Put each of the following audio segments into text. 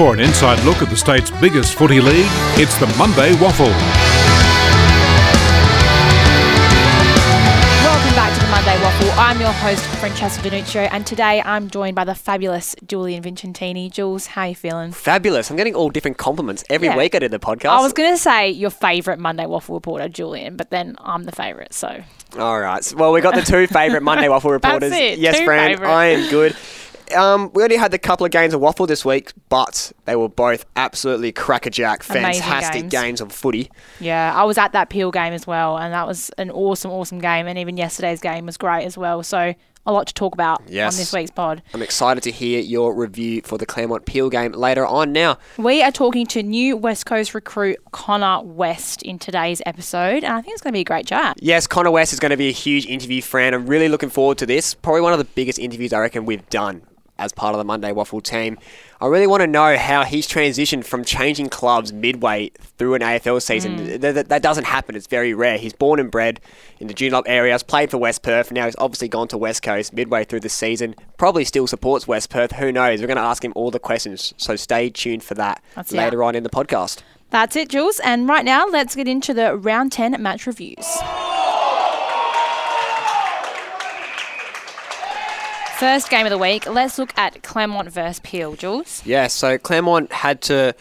For an inside look at the state's biggest footy league, it's the Monday WAFL. Welcome back to the Monday WAFL. I'm your host, Francesca De Nuccio, and today I'm joined by the fabulous Julian Vicentini. Jules, how are you feeling? Fabulous. I'm getting all different compliments every Yeah. week I do the podcast. I was going to say your favourite Monday WAFL reporter, Julian, but then I'm the favourite, so All right. Well, we got the two favourite Monday WAFL reporters. it, Yes, two Fran, favourite. I am good. Um, we only had the couple of games of WAFL this week, but they were both absolutely crackerjack, fantastic games. games of footy. yeah, I was at that Peel game as well, and that was an awesome, awesome game, and even yesterday's game was great as well. So a lot to talk about Yes. on this week's pod. I'm excited to hear your review for the Claremont Peel game later on. Now, We are talking to new West Coast recruit Connor West in today's episode, and I think it's going to be a great chat. yes, Connor West is going to be a huge interview, Fran. I'm really looking forward to this. Probably one of the biggest interviews I reckon we've done as part of the Monday WAFL team. I really want to know how he's transitioned from changing clubs midway through an AFL season. Mm. Th- th- that doesn't happen. It's very rare. He's born and bred in the Joondalup area. Has played for West Perth. Now he's obviously gone to West Coast midway through the season. Probably still supports West Perth. Who knows? We're going to ask him all the questions. So stay tuned for that That's it. later on in the podcast. That's it, Jules. And right now, let's get into the round 10 match reviews. First game of the week, let's look at Claremont versus Peel, Jules. Yeah, so Claremont had to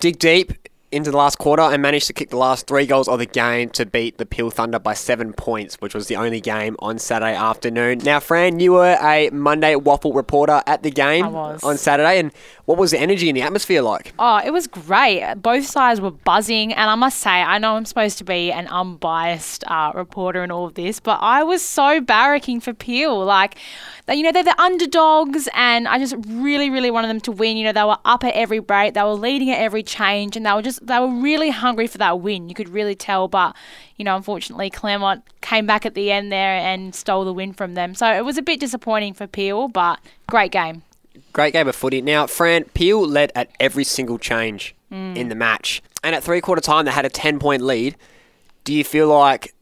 dig deep into the last quarter and managed to kick the last three goals of the game to beat the Peel Thunder by seven points, which was the only game on Saturday afternoon. Now, Fran, you were a Monday WAFL reporter at the game on Saturday, and what was the energy and the atmosphere like? Oh, it was great. Both sides were buzzing, and I must say, I know I'm supposed to be an unbiased uh, reporter and all of this, but I was so barracking for Peel. Like, they, you know, they're the underdogs, and I just really, really wanted them to win. You know, they were up at every break, they were leading at every change, and they were just they were really hungry for that win. You could really tell, but you know, unfortunately, Claremont came back at the end there and stole the win from them. So it was a bit disappointing for Peel, but great game. Great game of footy. Now, Fran, Peel led at every single change Mm. in the match. And at three quarter time, they had a 10 point lead. Do you feel like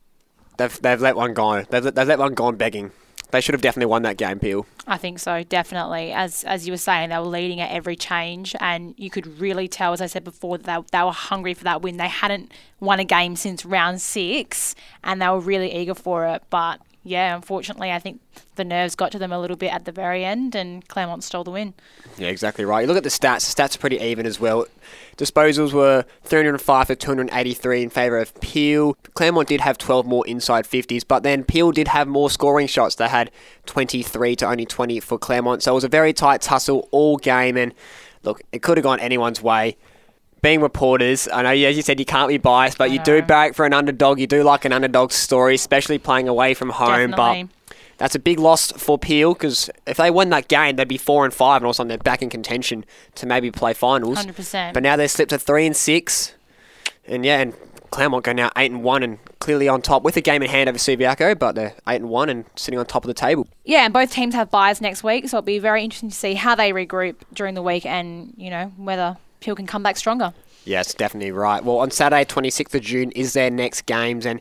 they've, they've let one go? They've, they've let one go on begging. They should have definitely won that game, Peel. I think so, definitely. As as you were saying, they were leading at every change, and you could really tell, as I said before, that they, they were hungry for that win. They hadn't won a game since round six, and they were really eager for it. But yeah, unfortunately, I think the nerves got to them a little bit at the very end, and Claremont stole the win. Yeah, exactly right. You look at the stats, the stats are pretty even as well. Disposals were 305 to 283 in favour of Peel. Claremont did have 12 more inside 50s, but then Peel did have more scoring shots. They had 23 to only 20 for Claremont. So it was a very tight tussle all game, and look, it could have gone anyone's way. Being reporters, I know, as you said, you can't be biased, but I you do know. back for an underdog. You do like an underdog story, especially playing away from home. Definitely. But that's a big loss for Peel because if they win that game, they'd be four and five, and all of a sudden they're back in contention to maybe play finals. 100%. But now they've slipped to three and six, and yeah, and Claremont go now eight and one and clearly on top with a game in hand over Subiaco, but they're eight and one and sitting on top of the table. Yeah, and both teams have buys next week, so it'll be very interesting to see how they regroup during the week, and you know whether Peel can come back stronger. Yes, definitely right. Well, on Saturday, 26th of June, is their next games, and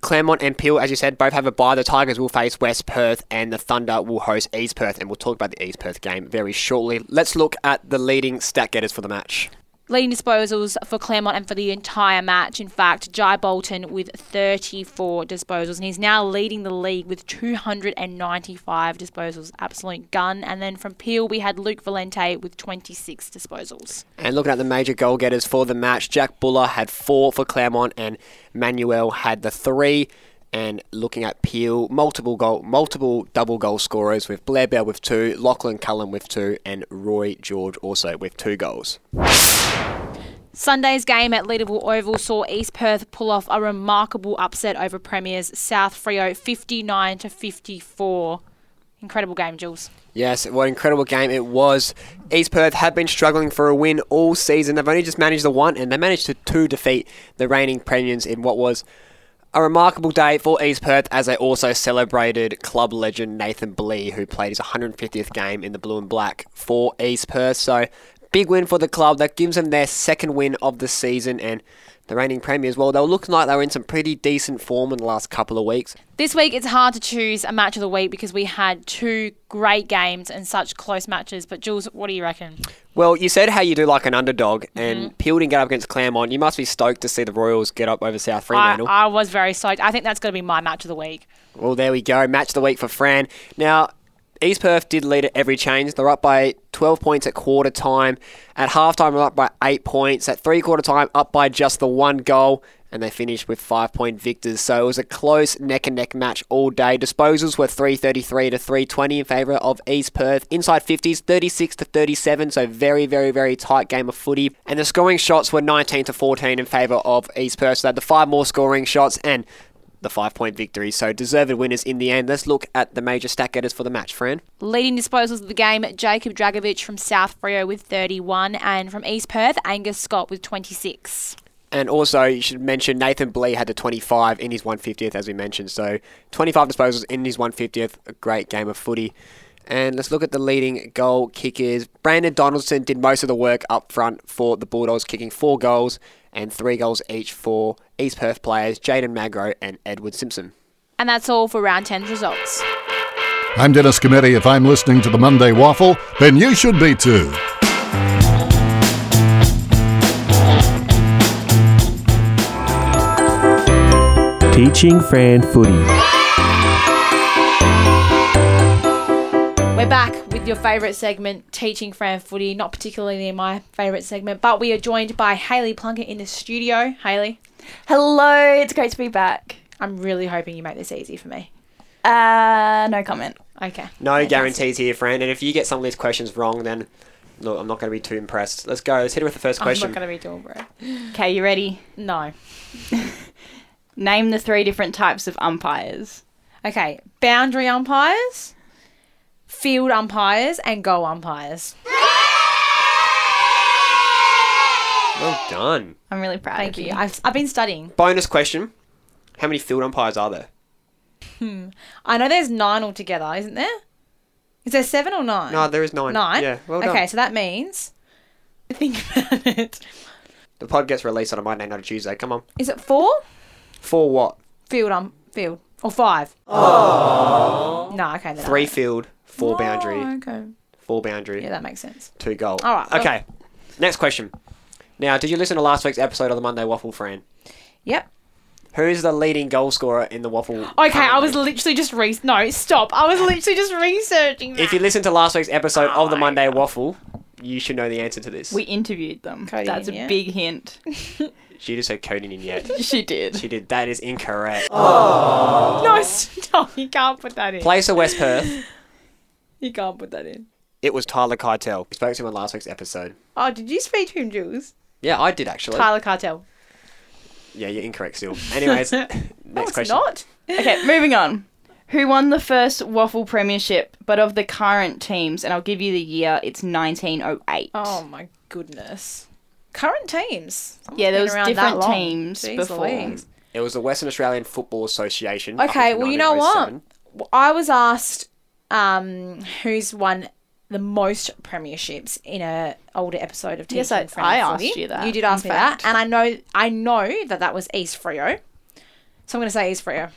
Claremont and Peel, as you said, both have a bye. The Tigers will face West Perth, and the Thunder will host East Perth, and we'll talk about the East Perth game very shortly. Let's look at the leading stat getters for the match. Leading disposals for Claremont and for the entire match. In fact, Jai Bolton with 34 disposals, and he's now leading the league with 295 disposals. Absolute gun. And then from Peel, we had Luke Valente with 26 disposals. And looking at the major goal getters for the match, Jack Buller had four for Claremont, and Manuel had the three. And looking at Peel, multiple goal, multiple double goal scorers with Blair Bell with two, Lachlan Cullen with two, and Roy George also with two goals. Sunday's game at Leederville Oval saw East Perth pull off a remarkable upset over Premiers South Freo 59 to 54. Incredible game, Jules. Yes, what an incredible game it was. East Perth have been struggling for a win all season. They've only just managed the one, and they managed to, two defeat the reigning premiers in what was a remarkable day for East Perth as they also celebrated club legend Nathan Blee, who played his 150th game in the blue and black for East Perth. So, big win for the club. That gives them their second win of the season and the reigning premiers, well, they were looking like they were in some pretty decent form in the last couple of weeks. This week, it's hard to choose a match of the week because we had two great games and such close matches. But, Jules, what do you reckon? Well, you said how you do like an underdog, mm-hmm. and Peel didn't get up against Claremont. You must be stoked to see the Royals get up over South I, Fremantle. I was very stoked. I think that's going to be my match of the week. Well, there we go. Match of the week for Fran. Now, East Perth did lead at every change. They're up by 12 points at quarter time. At halftime, they're up by 8 points. At three quarter time, up by just the one goal. And they finished with five point victors. So it was a close neck and neck match all day. Disposals were 333 to 320 in favour of East Perth. Inside 50s, 36 to 37. So very, very, very tight game of footy. And the scoring shots were 19 to 14 in favour of East Perth. So they had the five more scoring shots. And the five point victory. So deserved winners in the end. Let's look at the major stat getters for the match, Fran. Leading disposals of the game, Jacob Dragovic from South Freo with 31, and from East Perth, Angus Scott with 26. And also, you should mention Nathan Blee had the 25 in his 150th, as we mentioned. So 25 disposals in his 150th. A great game of footy. And let's look at the leading goal kickers. Brandon Donaldson did most of the work up front for the Bulldogs, kicking four goals and three goals each for East Perth players Jaden Magro and Edward Simpson. And that's all for round 10's results. I'm Dennis Cometti. If I'm listening to the Monday WAFL, then you should be too. Teaching Fran Footy. Back with your favourite segment, Teaching Fran Footy. Not particularly my favourite segment, but we are joined by Hayley Plunkett in the studio. Hayley, Hello, it's great to be back. I'm really hoping you make this easy for me. Uh, no comment. Okay. No Fantastic. guarantees here, Fran. And if you get some of these questions wrong, then look, I'm not going to be too impressed. Let's go. Let's hit it with the first question. I'm question. not going to be doing bro. Okay, you ready? No. Name the three different types of umpires. Okay. Boundary umpires, field umpires, and goal umpires. Well done. I'm really proud Thank of you. I've, I've been studying. Bonus question: How many field umpires are there? Hmm. I know there's nine altogether, isn't there? Is there seven or nine? No, there is nine. Nine? Yeah. Well done. okay, so that means. Think about it. The pod gets released on a Monday, not a Tuesday. Come on. Is it four? Four what? Field um field. Or five. Oh. No, okay. Three I- field, four oh, boundary, Oh, okay. four boundary, Yeah, that makes sense. two goal. All right, well- Okay. Next question. Now, did you listen to last week's episode of the Monday WAFL, Fran? Yep. Who's the leading goal scorer in the WAFL? Okay, I was literally just re. No, stop. I was literally just researching that. If you listened to last week's episode of the Oh my Monday WAFL, you should know the answer to this. We interviewed them. Cody That's a in, yeah. big hint. She just said coding in yet. she did. She did. That is incorrect. no, stop. You can't put that in. Place of West Perth. You can't put that in. It was Tyler Keitel. We spoke to him on last week's episode. Oh, did you speak to him, Jules? Yeah, I did actually. Tyler Cartel. Yeah, you're incorrect still. Anyways, next No, it's question. not. Okay, moving on. Who won the first WAFL Premiership, but of the current teams, and I'll give you the year, it's 1908. Oh my goodness. Current teams. Someone's Yeah, there been was around different that long. teams Jeez before. Louise. It was the Western Australian Football Association. up Okay, until well, you know what? Oh I was asked um, who's won the most premierships in a older episode of Teaching Yes, I- I asked Footy. you that, You did ask me fact. that, and I know I know that that was East Freo. So I'm going to say East Freo.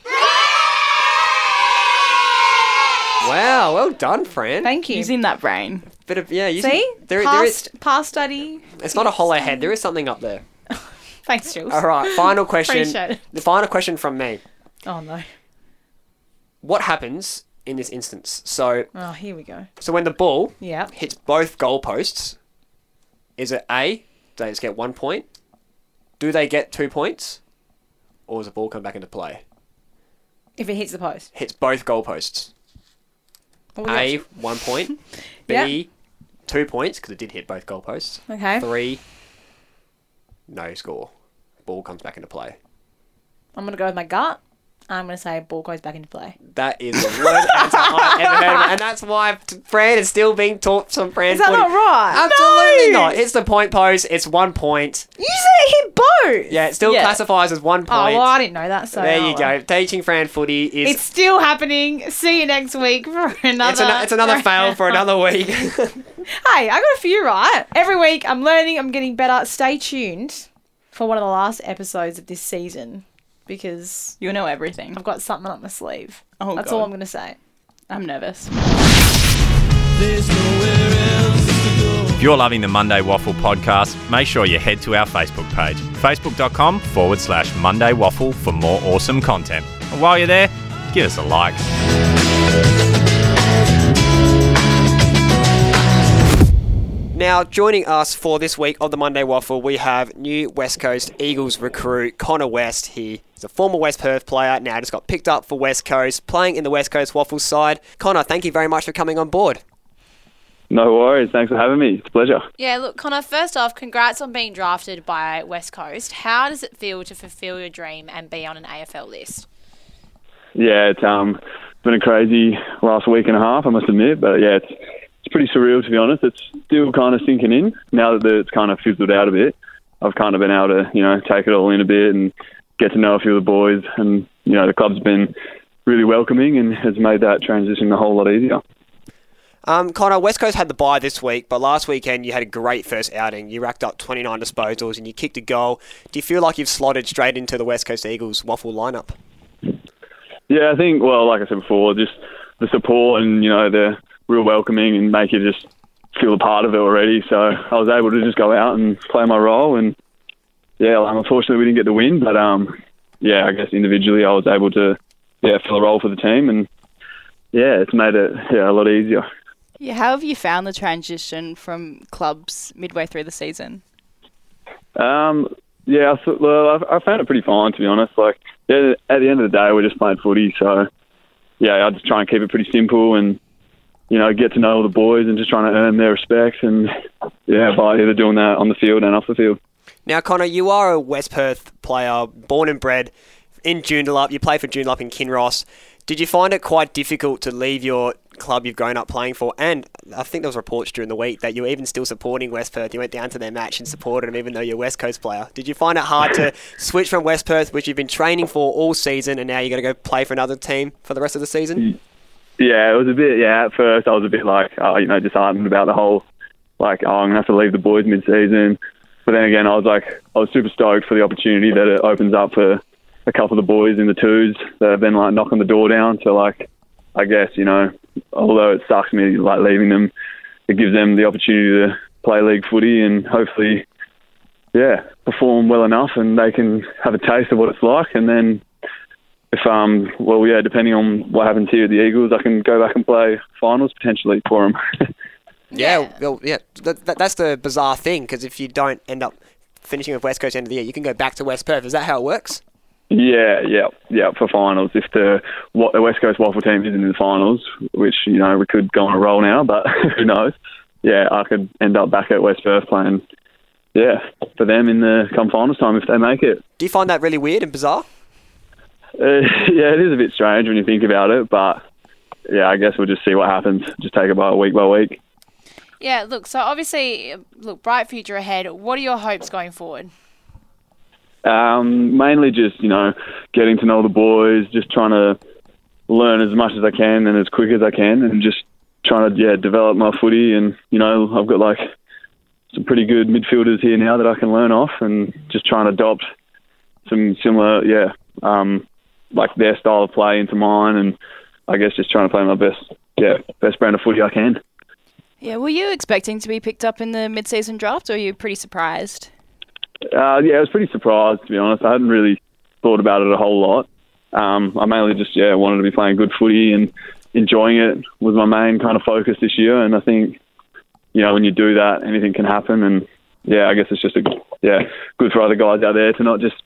Wow, well done, Fran. Thank you. Using that brain. Bit of yeah. You See, there, there is. past past study. It's not a hollow head. There is something up there. Thanks, Jules. All right, final question. Appreciate it. The final question from me. Oh no. What happens in this instance? So, Oh, here we go. so when the ball Yeah. hits both goalposts, is it A? Do they just get one point? Do they get two points? Or does the ball come back into play? If it hits the post. Hits both goalposts. What A, one point. B, Yeah. two points, because it did hit both goalposts. Okay. Three, no score. Ball comes back into play. I'm going to go with my gut. I'm going to say ball goes back into play. That is the worst answer I've ever heard of. And that's why t- Fran is still being taught some Fran Is that footy. not right? Absolutely No! not. It's the point post. It's one point. You said it hit both. Yeah, it still Yeah. classifies as one oh, point. well, I didn't know that. So there oh, you well. go. Teaching Fran footy is It's still happening. See you next week for another. it's, an, it's another fail for another week. Hey, I got a few right. Every week I'm learning, I'm getting better. Stay tuned for one of the last episodes of this season because You'll know everything. I've got something up my sleeve. Oh, That's God. all I'm going to say. I'm nervous. If you're loving the Monday WAFL podcast, make sure you head to our Facebook page, facebook.com forward slash Monday WAFL for more awesome content. And while you're there, give us a like. Now, joining us for this week of the Monday WAFL, we have new West Coast Eagles recruit Connor West. He is a former West Perth player, now just got picked up for West Coast, playing in the West Coast WAFL side. Connor, thank you very much for coming on board. No worries. Thanks for having me. It's a pleasure. Yeah, look, Connor, first off, congrats on being drafted by West Coast. How does it feel to fulfill your dream and be on an AFL list? Yeah, it's um been a crazy last week and a half, I must admit. But yeah, it's it's pretty surreal to be honest. It's still kind of sinking in now that it's kind of fizzled out a bit. I've kind of been able to you know take it all in a bit and get to know a few of the boys, and you know the club's been really welcoming and has made that transition a whole lot easier. Um, Connor, West Coast had the bye this week, but last weekend you had a great first outing. You racked up 29 disposals and you kicked a goal. Do you feel like you've slotted straight into the West Coast Eagles WAFL lineup? Yeah, I think well, like I said before, just the support and you know the real welcoming and make you just feel a part of it already. So I was able to just go out and play my role, and yeah, unfortunately we didn't get the win, but um, yeah, I guess individually I was able to yeah fill a role for the team, and yeah, it's made it yeah a lot easier. Yeah, how have you found the transition from clubs midway through the season? Um, yeah, I, thought, well, I, I found it pretty fine to be honest. Like, yeah, at the end of the day, we're just playing footy, so yeah, I just try and keep it pretty simple and you know get to know all the boys and just trying to earn their respect and yeah, by either doing that on the field and off the field. Now, Connor, you are a West Perth player, born and bred in Joondalup. You play for Joondalup in Kinross. Did you find it quite difficult to leave your club you've grown up playing for? And I think there was reports during the week that you were even still supporting West Perth. You went down to their match and supported them, even though you're a West Coast player. Did you find it hard to switch from West Perth, which you've been training for all season, and now you're going to go play for another team for the rest of the season? Yeah, it was a bit. Yeah, at first I was a bit like, oh, you know, disheartened about the whole, like, oh, I'm gonna have to leave the boys mid-season. But then again, I was like, I was super stoked for the opportunity that it opens up for a couple of the boys in the twos that have been like knocking the door down. So like, I guess you know, although it sucks me like leaving them, it gives them the opportunity to play league footy and hopefully, yeah, perform well enough and they can have a taste of what it's like. And then if um well yeah, depending on what happens here at the Eagles, I can go back and play finals potentially for them. Yeah, well, yeah. That, that, that's the bizarre thing because if you don't end up finishing with West Coast at the end of the year, you can go back to West Perth. Is that how it works? Yeah, yeah, yeah. For finals, if the what the West Coast WAFL team is in the finals, which you know we could go on a roll now, but who knows? Yeah, I could end up back at West Perth playing. Yeah, for them in the come finals time if they make it. Do you find that really weird and bizarre? Uh, yeah, it is a bit strange when you think about it, but yeah, I guess we'll just see what happens. Just take it by week by week. Yeah, look, so obviously, look, bright future ahead. What are your hopes going forward? Um, mainly just you know getting to know the boys, just trying to learn as much as I can and as quick as I can, and just trying to yeah develop my footy. And you know I've got like some pretty good midfielders here now that I can learn off, and just trying to adopt some similar yeah um, like their style of play into mine, and I guess just trying to play my best yeah best brand of footy I can. Yeah, were you expecting to be picked up in the mid-season draft, or are you pretty surprised? Uh, yeah, I was pretty surprised to be honest. I hadn't really thought about it a whole lot. Um, I mainly just yeah wanted to be playing good footy and enjoying it was my main kind of focus this year. And I think you know when you do that, anything can happen. And yeah, I guess it's just a yeah good for other guys out there to not just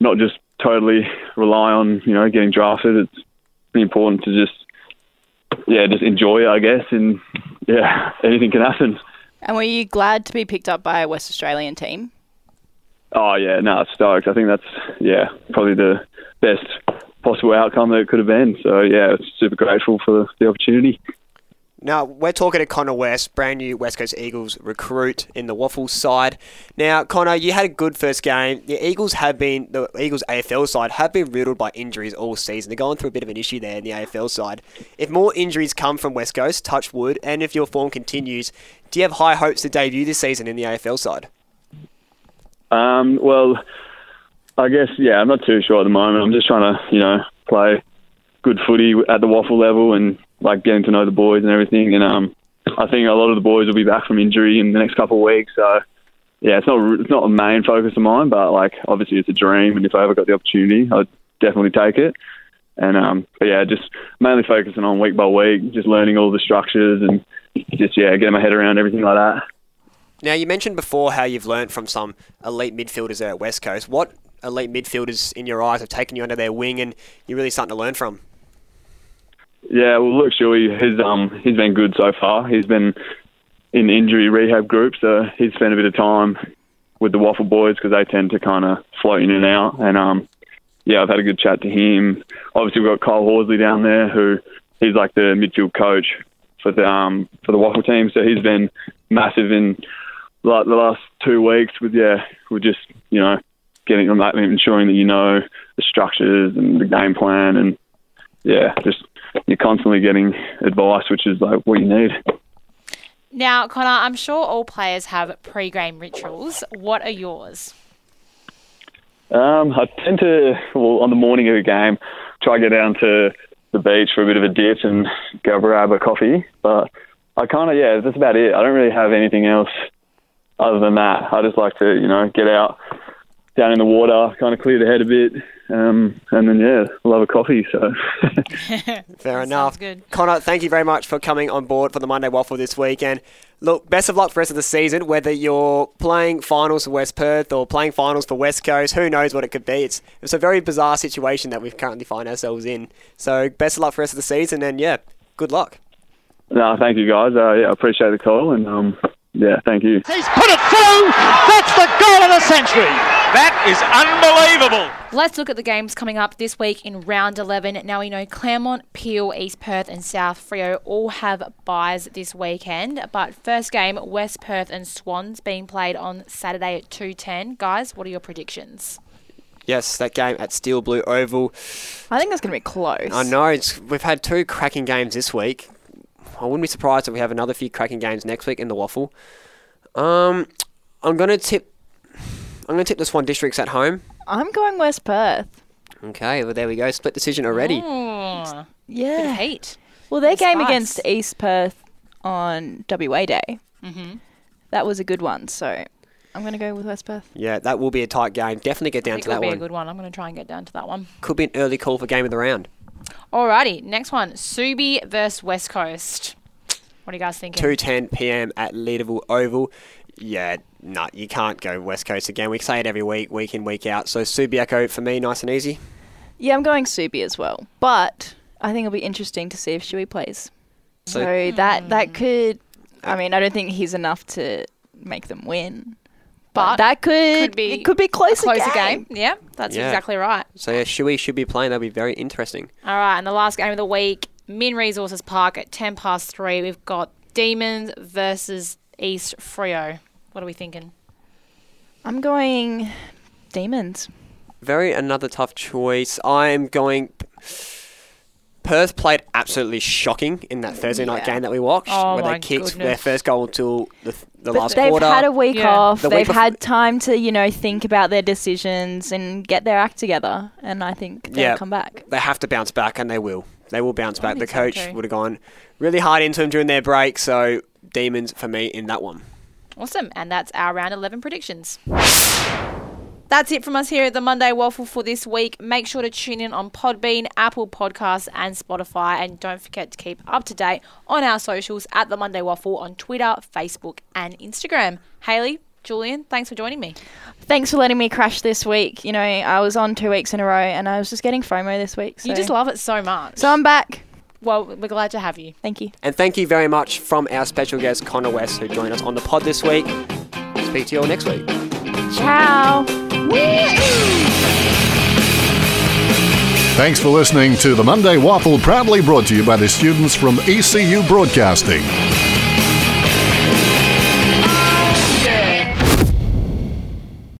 not just totally rely on you know getting drafted. It's important to just yeah just enjoy it, I guess. And yeah, anything can happen. And were you glad to be picked up by a West Australian team? Oh yeah, no, stoked. I think that's yeah probably the best possible outcome that it could have been. So yeah, super grateful for the, the opportunity. Now, we're talking to Connor West, brand new West Coast Eagles recruit in the WAFL side. Now, Connor, you had a good first game. The Eagles have been, the Eagles AFL side have been riddled by injuries all season. They're going through a bit of an issue there in the AFL side. If more injuries come from West Coast, touch wood, and if your form continues, do you have high hopes to debut this season in the AFL side? Um, well, I guess yeah. I'm not too sure at the moment. I'm just trying to you know play good footy at the WAFL level and like getting to know the boys and everything. And um, I think a lot of the boys will be back from injury in the next couple of weeks. So yeah, it's not it's not a main focus of mine, but like obviously it's a dream. And if I ever got the opportunity, I'd definitely take it. And um, but yeah, just mainly focusing on week by week, just learning all the structures and just yeah, getting my head around everything like that. Now, you mentioned before how you've learnt from some elite midfielders there at West Coast. What elite midfielders in your eyes have taken you under their wing and you're really starting to learn from? Yeah, well, look, Shuey, he's um he's been good so far. He's been in injury rehab group, so he's spent a bit of time with the WAFL boys because they tend to kind of float in and out. And um, yeah, I've had a good chat to him. Obviously, we've got Kyle Horsley down there, who he's like the midfield coach for the um for the WAFL team. So he's been massive in like the last two weeks. With yeah, we're just you know getting ensuring that you know the structures and the game plan, and yeah, just you're constantly getting advice, which is like what you need. Now, Connor, I'm sure all players have pre-game rituals. What are yours? Um, I tend to, well, on the morning of a game, try to get down to the beach for a bit of a dip and go grab a coffee. But I kind of, yeah, that's about it. I don't really have anything else other than that. I just like to, you know, get out down in the water, kind of clear the head a bit, um, and then yeah, love a coffee. So Fair enough. Good. Connor, thank you very much for coming on board for the Monday WAFL this week. And look, best of luck for the rest of the season. Whether you're playing finals for West Perth or playing finals for West Coast, who knows what it could be. It's it's a very bizarre situation that we currently find ourselves in. So best of luck for the rest of the season, and yeah, good luck. no, thank you guys. Uh, yeah, I appreciate the call, and um, yeah, thank you. He's put it through. That's the goal of the century. That is unbelievable. Let's look at the games coming up this week in round 11. Now we know Claremont, Peel, East Perth, and South Freo all have buys this weekend. But first game, West Perth and Swans being played on Saturday at 2.10. Guys, what are your predictions? Yes, that game at Steel Blue Oval. I think that's going to be close. I know it's, we've had two cracking games this week. I wouldn't be surprised if we have another few cracking games next week in the WAFL. Um, I'm gonna tip. I'm gonna tip the Swan Districts at home. I'm going West Perth. Okay, well there we go. Split decision already. Oh, Yeah. bit of heat. Well, their game spice. against East Perth on WA Day, Mhm. that was a good one. So I'm going to go with West Perth. Yeah, that will be a tight game. Definitely get I down think to it'll that be one. a good one. I'm going to try and get down to that one. Could be an early call for game of the round. Alrighty, next one. Subi versus West Coast. What are you guys thinking? 2:10 p.m. at Leederville Oval. Yeah, no, you can't go West Coast again. We say it every week, week in, week out. So Subiaco for me, nice and easy. Yeah, I'm going Subi as well. But I think it'll be interesting to see if Shuey plays. So- So, that that hmm. could. I mean, I don't think he's enough to make them win. But, But that could, could be it could be closer, Closer game. game. Yeah, that's Yeah. exactly right. So yeah, Shuey should be playing. That'll be very interesting. All right, and the last game of the week, Min Resources Park at 10 past 3. We've got Demons versus East Freo. What are we thinking? I'm going Demons. Very another tough choice. I'm going. Perth played absolutely shocking in that Thursday night Yeah. game that we watched, Oh where they kicked their first goal until the, the But last they've quarter. had a week Yeah. off. The they've bef- had time to, you know, think about their decisions and get their act together. And I think they'll Yeah. come back. they have to bounce back, and they will. They will bounce back. The think so coach would have gone really hard into them during their break, so Demons for me in that one. Awesome. And that's our round 11 predictions. That's it from us here at the Monday WAFL for this week. Make sure to tune in on Podbean, Apple Podcasts, and Spotify. And don't forget to keep up to date on our socials at the Monday WAFL on Twitter, Facebook, and Instagram. Hayley, Julian, thanks for joining me. Thanks for letting me crash this week. You know, I was on two weeks in a row and I was just getting FOMO this week. So. You just love it so much. So I'm back. well, we're glad to have you. Thank you. And thank you very much from our special guest, Connor West, who joined us on the pod this week. Speak to you all next week. Ciao. Thanks for listening to the Monday WAFL, proudly brought to you by the students from ECU Broadcasting.